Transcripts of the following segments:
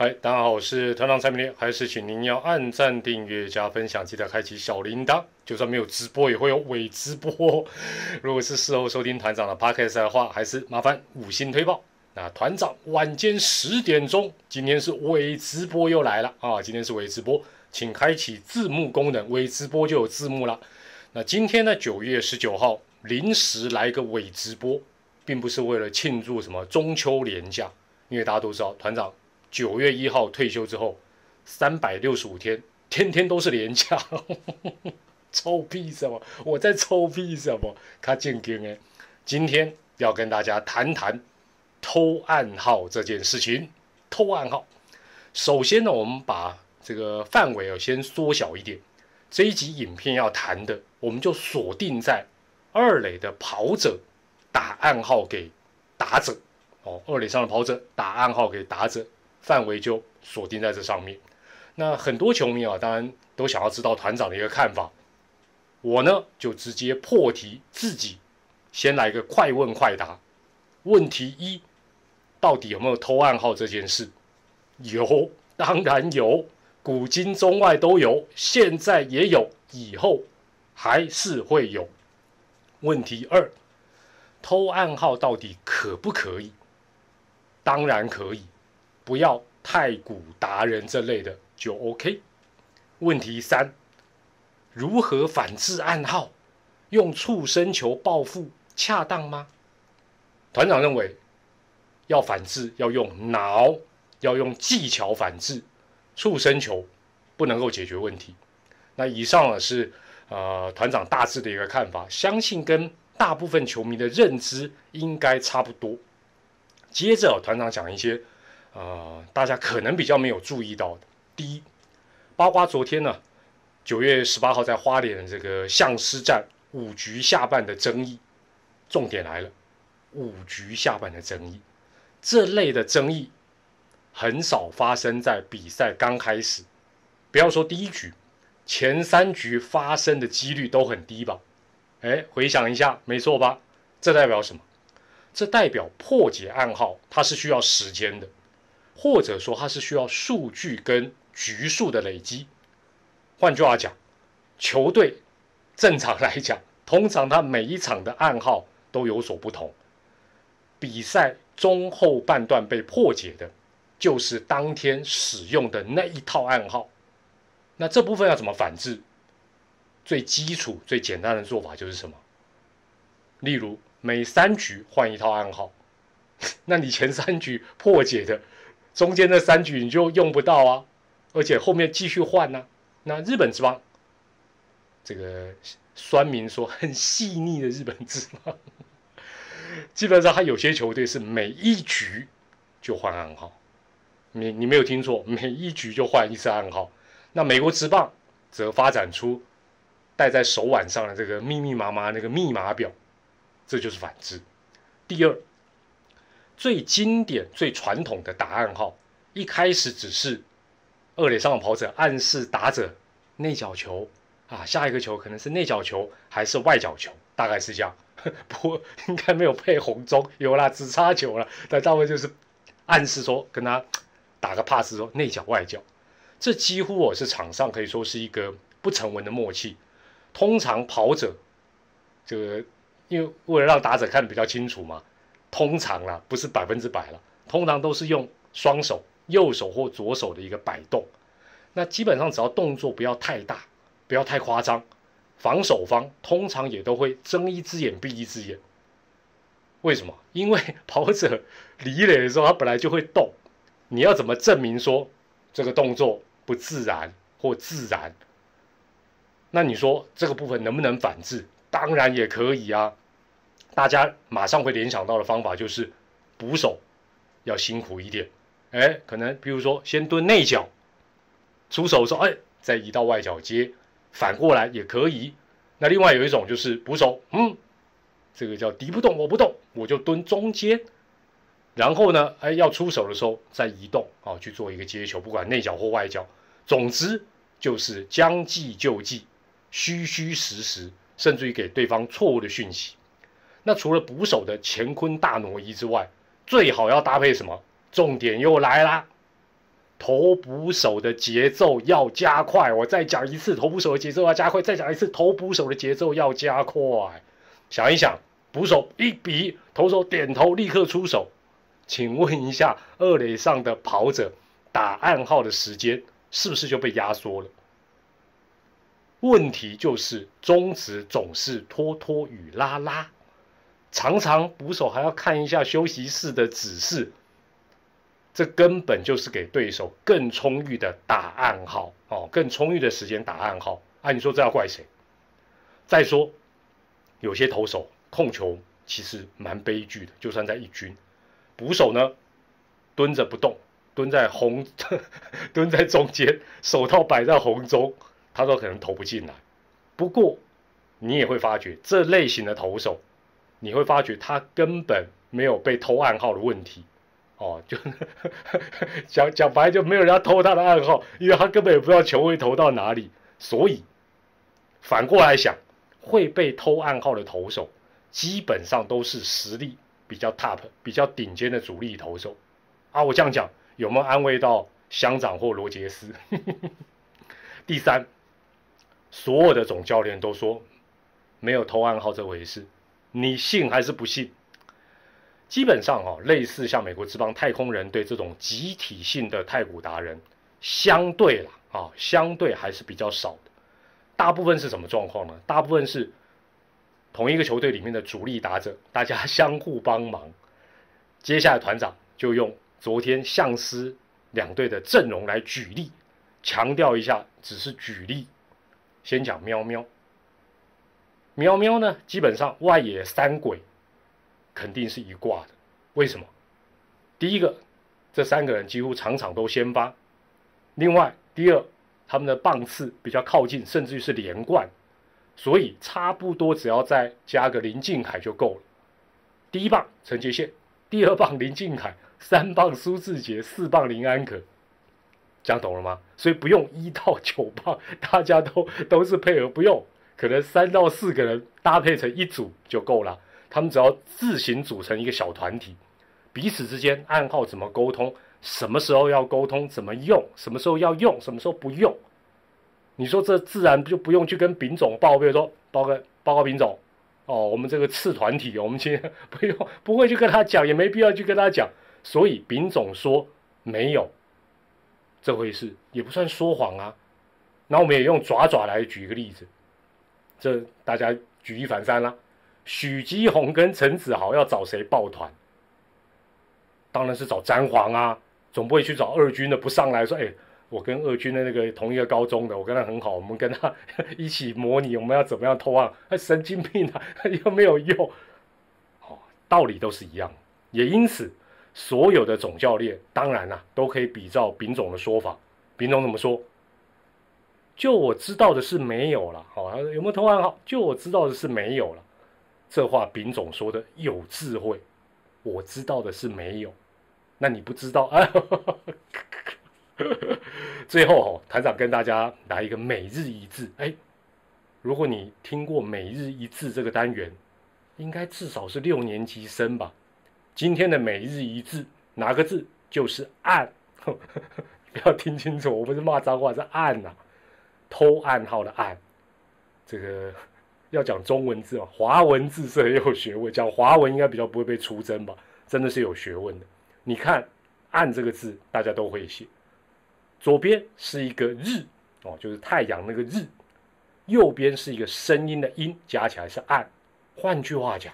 嗨，大家好，我是团长蔡明烈，还是请您要按赞、订阅、加分享，记得开启小铃铛。就算没有直播，也会有伪直播。如果是事后收听团长的 podcast 的话，还是麻烦五星推报。那团长晚间十点钟，今天是伪直播又来了啊！今天是伪直播，请开启字幕功能，伪直播就有字幕了。那今天呢，九月十九号临时来个伪直播，并不是为了庆祝什么中秋连假，因为大家都知道团长。九月一号退休之后，三百六十五天，天天都是年假，臭屁什么？我在臭屁什么？卡健康哎！今天要跟大家谈谈偷暗号这件事情。偷暗号，首先呢，我们把这个范围要先缩小一点。这一集影片要谈的，我们就锁定在二垒的跑者打暗号给打者哦，二垒上的跑者打暗号给打者。范围就锁定在这上面。那很多球迷啊，当然都想要知道团长的一个看法。我呢，就直接破题，自己先来个快问快答。问题一：到底有没有偷暗号这件事？有，当然有，古今中外都有，现在也有，以后还是会有。问题二：偷暗号到底可不可以？当然可以。不要太古达人这类的就 OK。问题三：如何反制暗号？用畜生球报复恰当吗？团长认为，要反制要用脑，要用技巧反制。畜生球不能够解决问题。那以上呢是呃团长大致的一个看法，相信跟大部分球迷的认知应该差不多。接着团长讲一些。呃，大家可能比较没有注意到的，第一，包括昨天呢，九月十八号在花莲这个相师战五局下半的争议，重点来了，五局下半的争议，这类的争议很少发生在比赛刚开始，不要说第一局，前三局发生的几率都很低吧？哎，回想一下，没错吧？这代表什么？这代表破解暗号，它是需要时间的。或者说它是需要数据跟局数的累积。换句话讲，球队正常来讲，通常他每一场的暗号都有所不同。比赛中后半段被破解的，就是当天使用的那一套暗号。那这部分要怎么反制？最基础、最简单的做法就是什么？例如每三局换一套暗号，那你前三局破解的。中间那三局你就用不到啊，而且后面继续换呢。那日本之棒，这个酸民说很细腻的日本之棒，基本上他有些球队是每一局就换暗号，你你没有听错，每一局就换一次暗号。那美国职棒则发展出戴在手腕上的这个密密麻麻那个密码表，这就是反制。第二。最经典、最传统的打暗号，一开始只是二垒上的跑者暗示打者内角球啊，下一个球可能是内角球还是外角球，大概是这样。不过应该没有配红中，有啦，只差球了。但大部分就是暗示说跟他打个 pass 说内角、外角，这几乎我是场上可以说是一个不成文的默契。通常跑者这个因为为了让打者看得比较清楚嘛。通常啦，不是百分之百了，通常都是用双手，右手或左手的一个摆动。那基本上只要动作不要太大，不要太夸张，防守方通常也都会睁一只眼闭一只眼。为什么？因为跑者离垒的时候，他本来就会动，你要怎么证明说这个动作不自然或自然？那你说这个部分能不能反制？当然也可以啊。大家马上会联想到的方法就是，捕手要辛苦一点，哎，可能比如说先蹲内角，出手的时候，哎，再移到外角接，反过来也可以。那另外有一种就是捕手，嗯，这个叫敌不动我不动，我就蹲中间，然后呢，哎，要出手的时候再移动，啊，去做一个接球，不管内角或外角，总之就是将计就计，虚虚实实，甚至于给对方错误的讯息。那除了捕手的乾坤大挪移之外，最好要搭配什么？重点又来啦！投捕手的节奏要加快。我再讲一次，投捕手的节奏要加快。再讲一次，投捕手的节奏要加快。想一想，捕手一比，投手点头，立刻出手。请问一下，二垒上的跑者打暗号的时间是不是就被压缩了？问题就是中职总是拖拖与拉拉，常常捕手还要看一下休息室的指示，这根本就是给对手更充裕的打暗号哦，更充裕的时间打暗号。啊，你说这要怪谁？再说，有些投手控球其实蛮悲剧的，就算在一军，捕手呢蹲着不动，蹲在红，蹲在中间，手套摆在红中。他说可能投不进来，不过你也会发觉这类型的投手，你会发觉他根本没有被偷暗号的问题，哦，就 讲讲白就没有人要偷他的暗号，因为他根本也不知道球会投到哪里。所以反过来想，会被偷暗号的投手，基本上都是实力比较 top、比较顶尖的主力投手。啊，我这样讲有没有安慰到乡长或罗杰斯？第三。所有的总教练都说没有偷暗号这回事，你信还是不信？基本上哦，类似像美国这帮太空人对这种集体性的太古达人，相对啦啊，相对还是比较少的。大部分是什么状况呢？大部分是同一个球队里面的主力打者，大家相互帮忙。接下来团长就用昨天相思两队的阵容来举例，强调一下，只是举例。先讲喵喵，喵喵呢，基本上外野三鬼肯定是一挂的。为什么？第一个，这三个人几乎场场都先发；另外，第二，他们的棒次比较靠近，甚至于是连贯，所以差不多只要再加个林敬凯就够了。第一棒陈杰宪，第二棒林敬凯，三棒苏志杰，四棒林安可。讲懂了吗？所以不用一到九棒，大家都 都是配合，不用，可能三到四个人搭配成一组就够了。他们只要自行组成一个小团体，彼此之间暗号怎么沟通，什么时候要沟通，怎么用，什么时候要用，什么时候不用。你说这自然就不用去跟丙总报备说，报告报告丙总，哦，我们这个次团体，我们今天不用不会去跟他讲，也没必要去跟他讲。所以丙总说没有。这回事也不算说谎啊，那我们也用爪爪来举一个例子，这大家举一反三啦。许基宏跟陈子豪要找谁抱团？当然是找詹皇啊，总不会去找二军的不上来说，哎，我跟二军的那个同一个高中的，我跟他很好，我们跟他 一起模拟我们要怎么样偷啊？神经病啊，又没有用。哦，道理都是一样，也因此。所有的总教练，当然啦，都可以比照丙总的说法。丙总怎么说？就我知道的是没有了。好，有没有偷暗号？就我知道的是没有了。这话丙总说的有智慧。我知道的是没有，那你不知道啊？最后哦，团长跟大家来一个每日一字。哎，如果你听过每日一字这个单元，应该至少是六年级生吧？今天的每日一字，哪个字就是暗？不要听清楚，我不是骂脏话，是暗呐，偷暗号的暗。这个要讲中文字哦，华文字是很有学问，讲华文应该比较不会被出征吧？真的是有学问的。你看“暗”这个字，大家都会写。左边是一个日哦，就是太阳那个日；右边是一个声音的音，加起来是暗。换句话讲，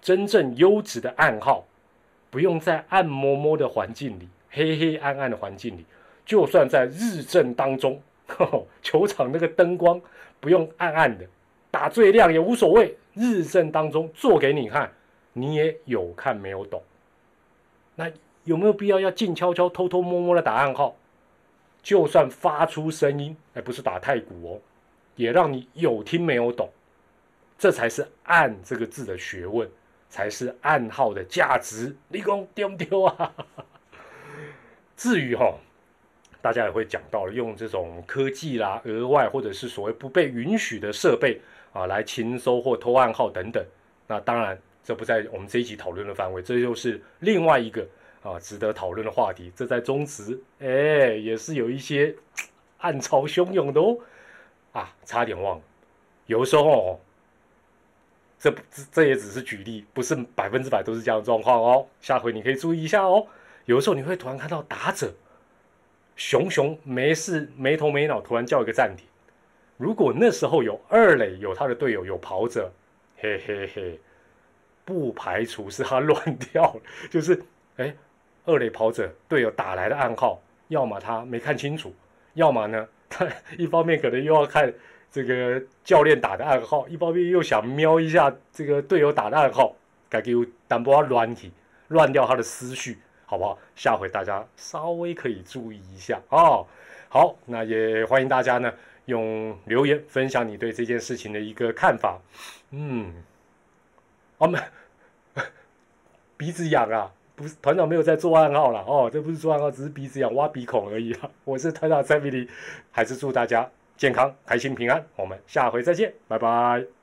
真正优质的暗号。不用在暗摸摸的环境里，黑黑暗暗的环境里，就算在日正当中，球场那个灯光不用暗暗的，打最亮也无所谓。日正当中做给你看，你也有看没有懂。那有没有必要要静悄悄、偷偷摸摸的打暗号？就算发出声音，而不是打太鼓哦，也让你有听没有懂。这才是暗这个字的学问。才是暗号的价值，你讲丢不丢啊？至于哈，大家也会讲到，用这种科技啦、额外或者是所谓不被允许的设备啊，来勤收或偷暗号等等。那当然，这不在我们这一集讨论的范围，这就是另外一个啊，值得讨论的话题。这在中职，哎，也是有一些 暗潮汹涌的哦。啊，差点忘了，有时候哦，这这这也只是举例，不是百分之百都是这样的状况哦。下回你可以注意一下哦。有时候你会突然看到打者熊熊没事没头没脑，突然叫一个暂停。如果那时候有二垒有他的队友有跑者，嘿嘿嘿，不排除是他乱掉了，就是哎。二垒跑者队友打来的暗号，要么他没看清楚，要么呢，他一方面可能又要看这个教练打的暗号，一方面又想瞄一下这个队友打的暗号，该给单波乱起，乱掉他的思绪，好不好？下回大家稍微可以注意一下哦。好，那也欢迎大家呢用留言分享你对这件事情的一个看法。嗯，我们 鼻子痒啊。不是团长没有在做暗号了哦，这不是做暗号，只是鼻子痒挖鼻孔而已啊。我是团长蔡明礼，还是祝大家健康、开心、平安。我们下回再见，拜拜。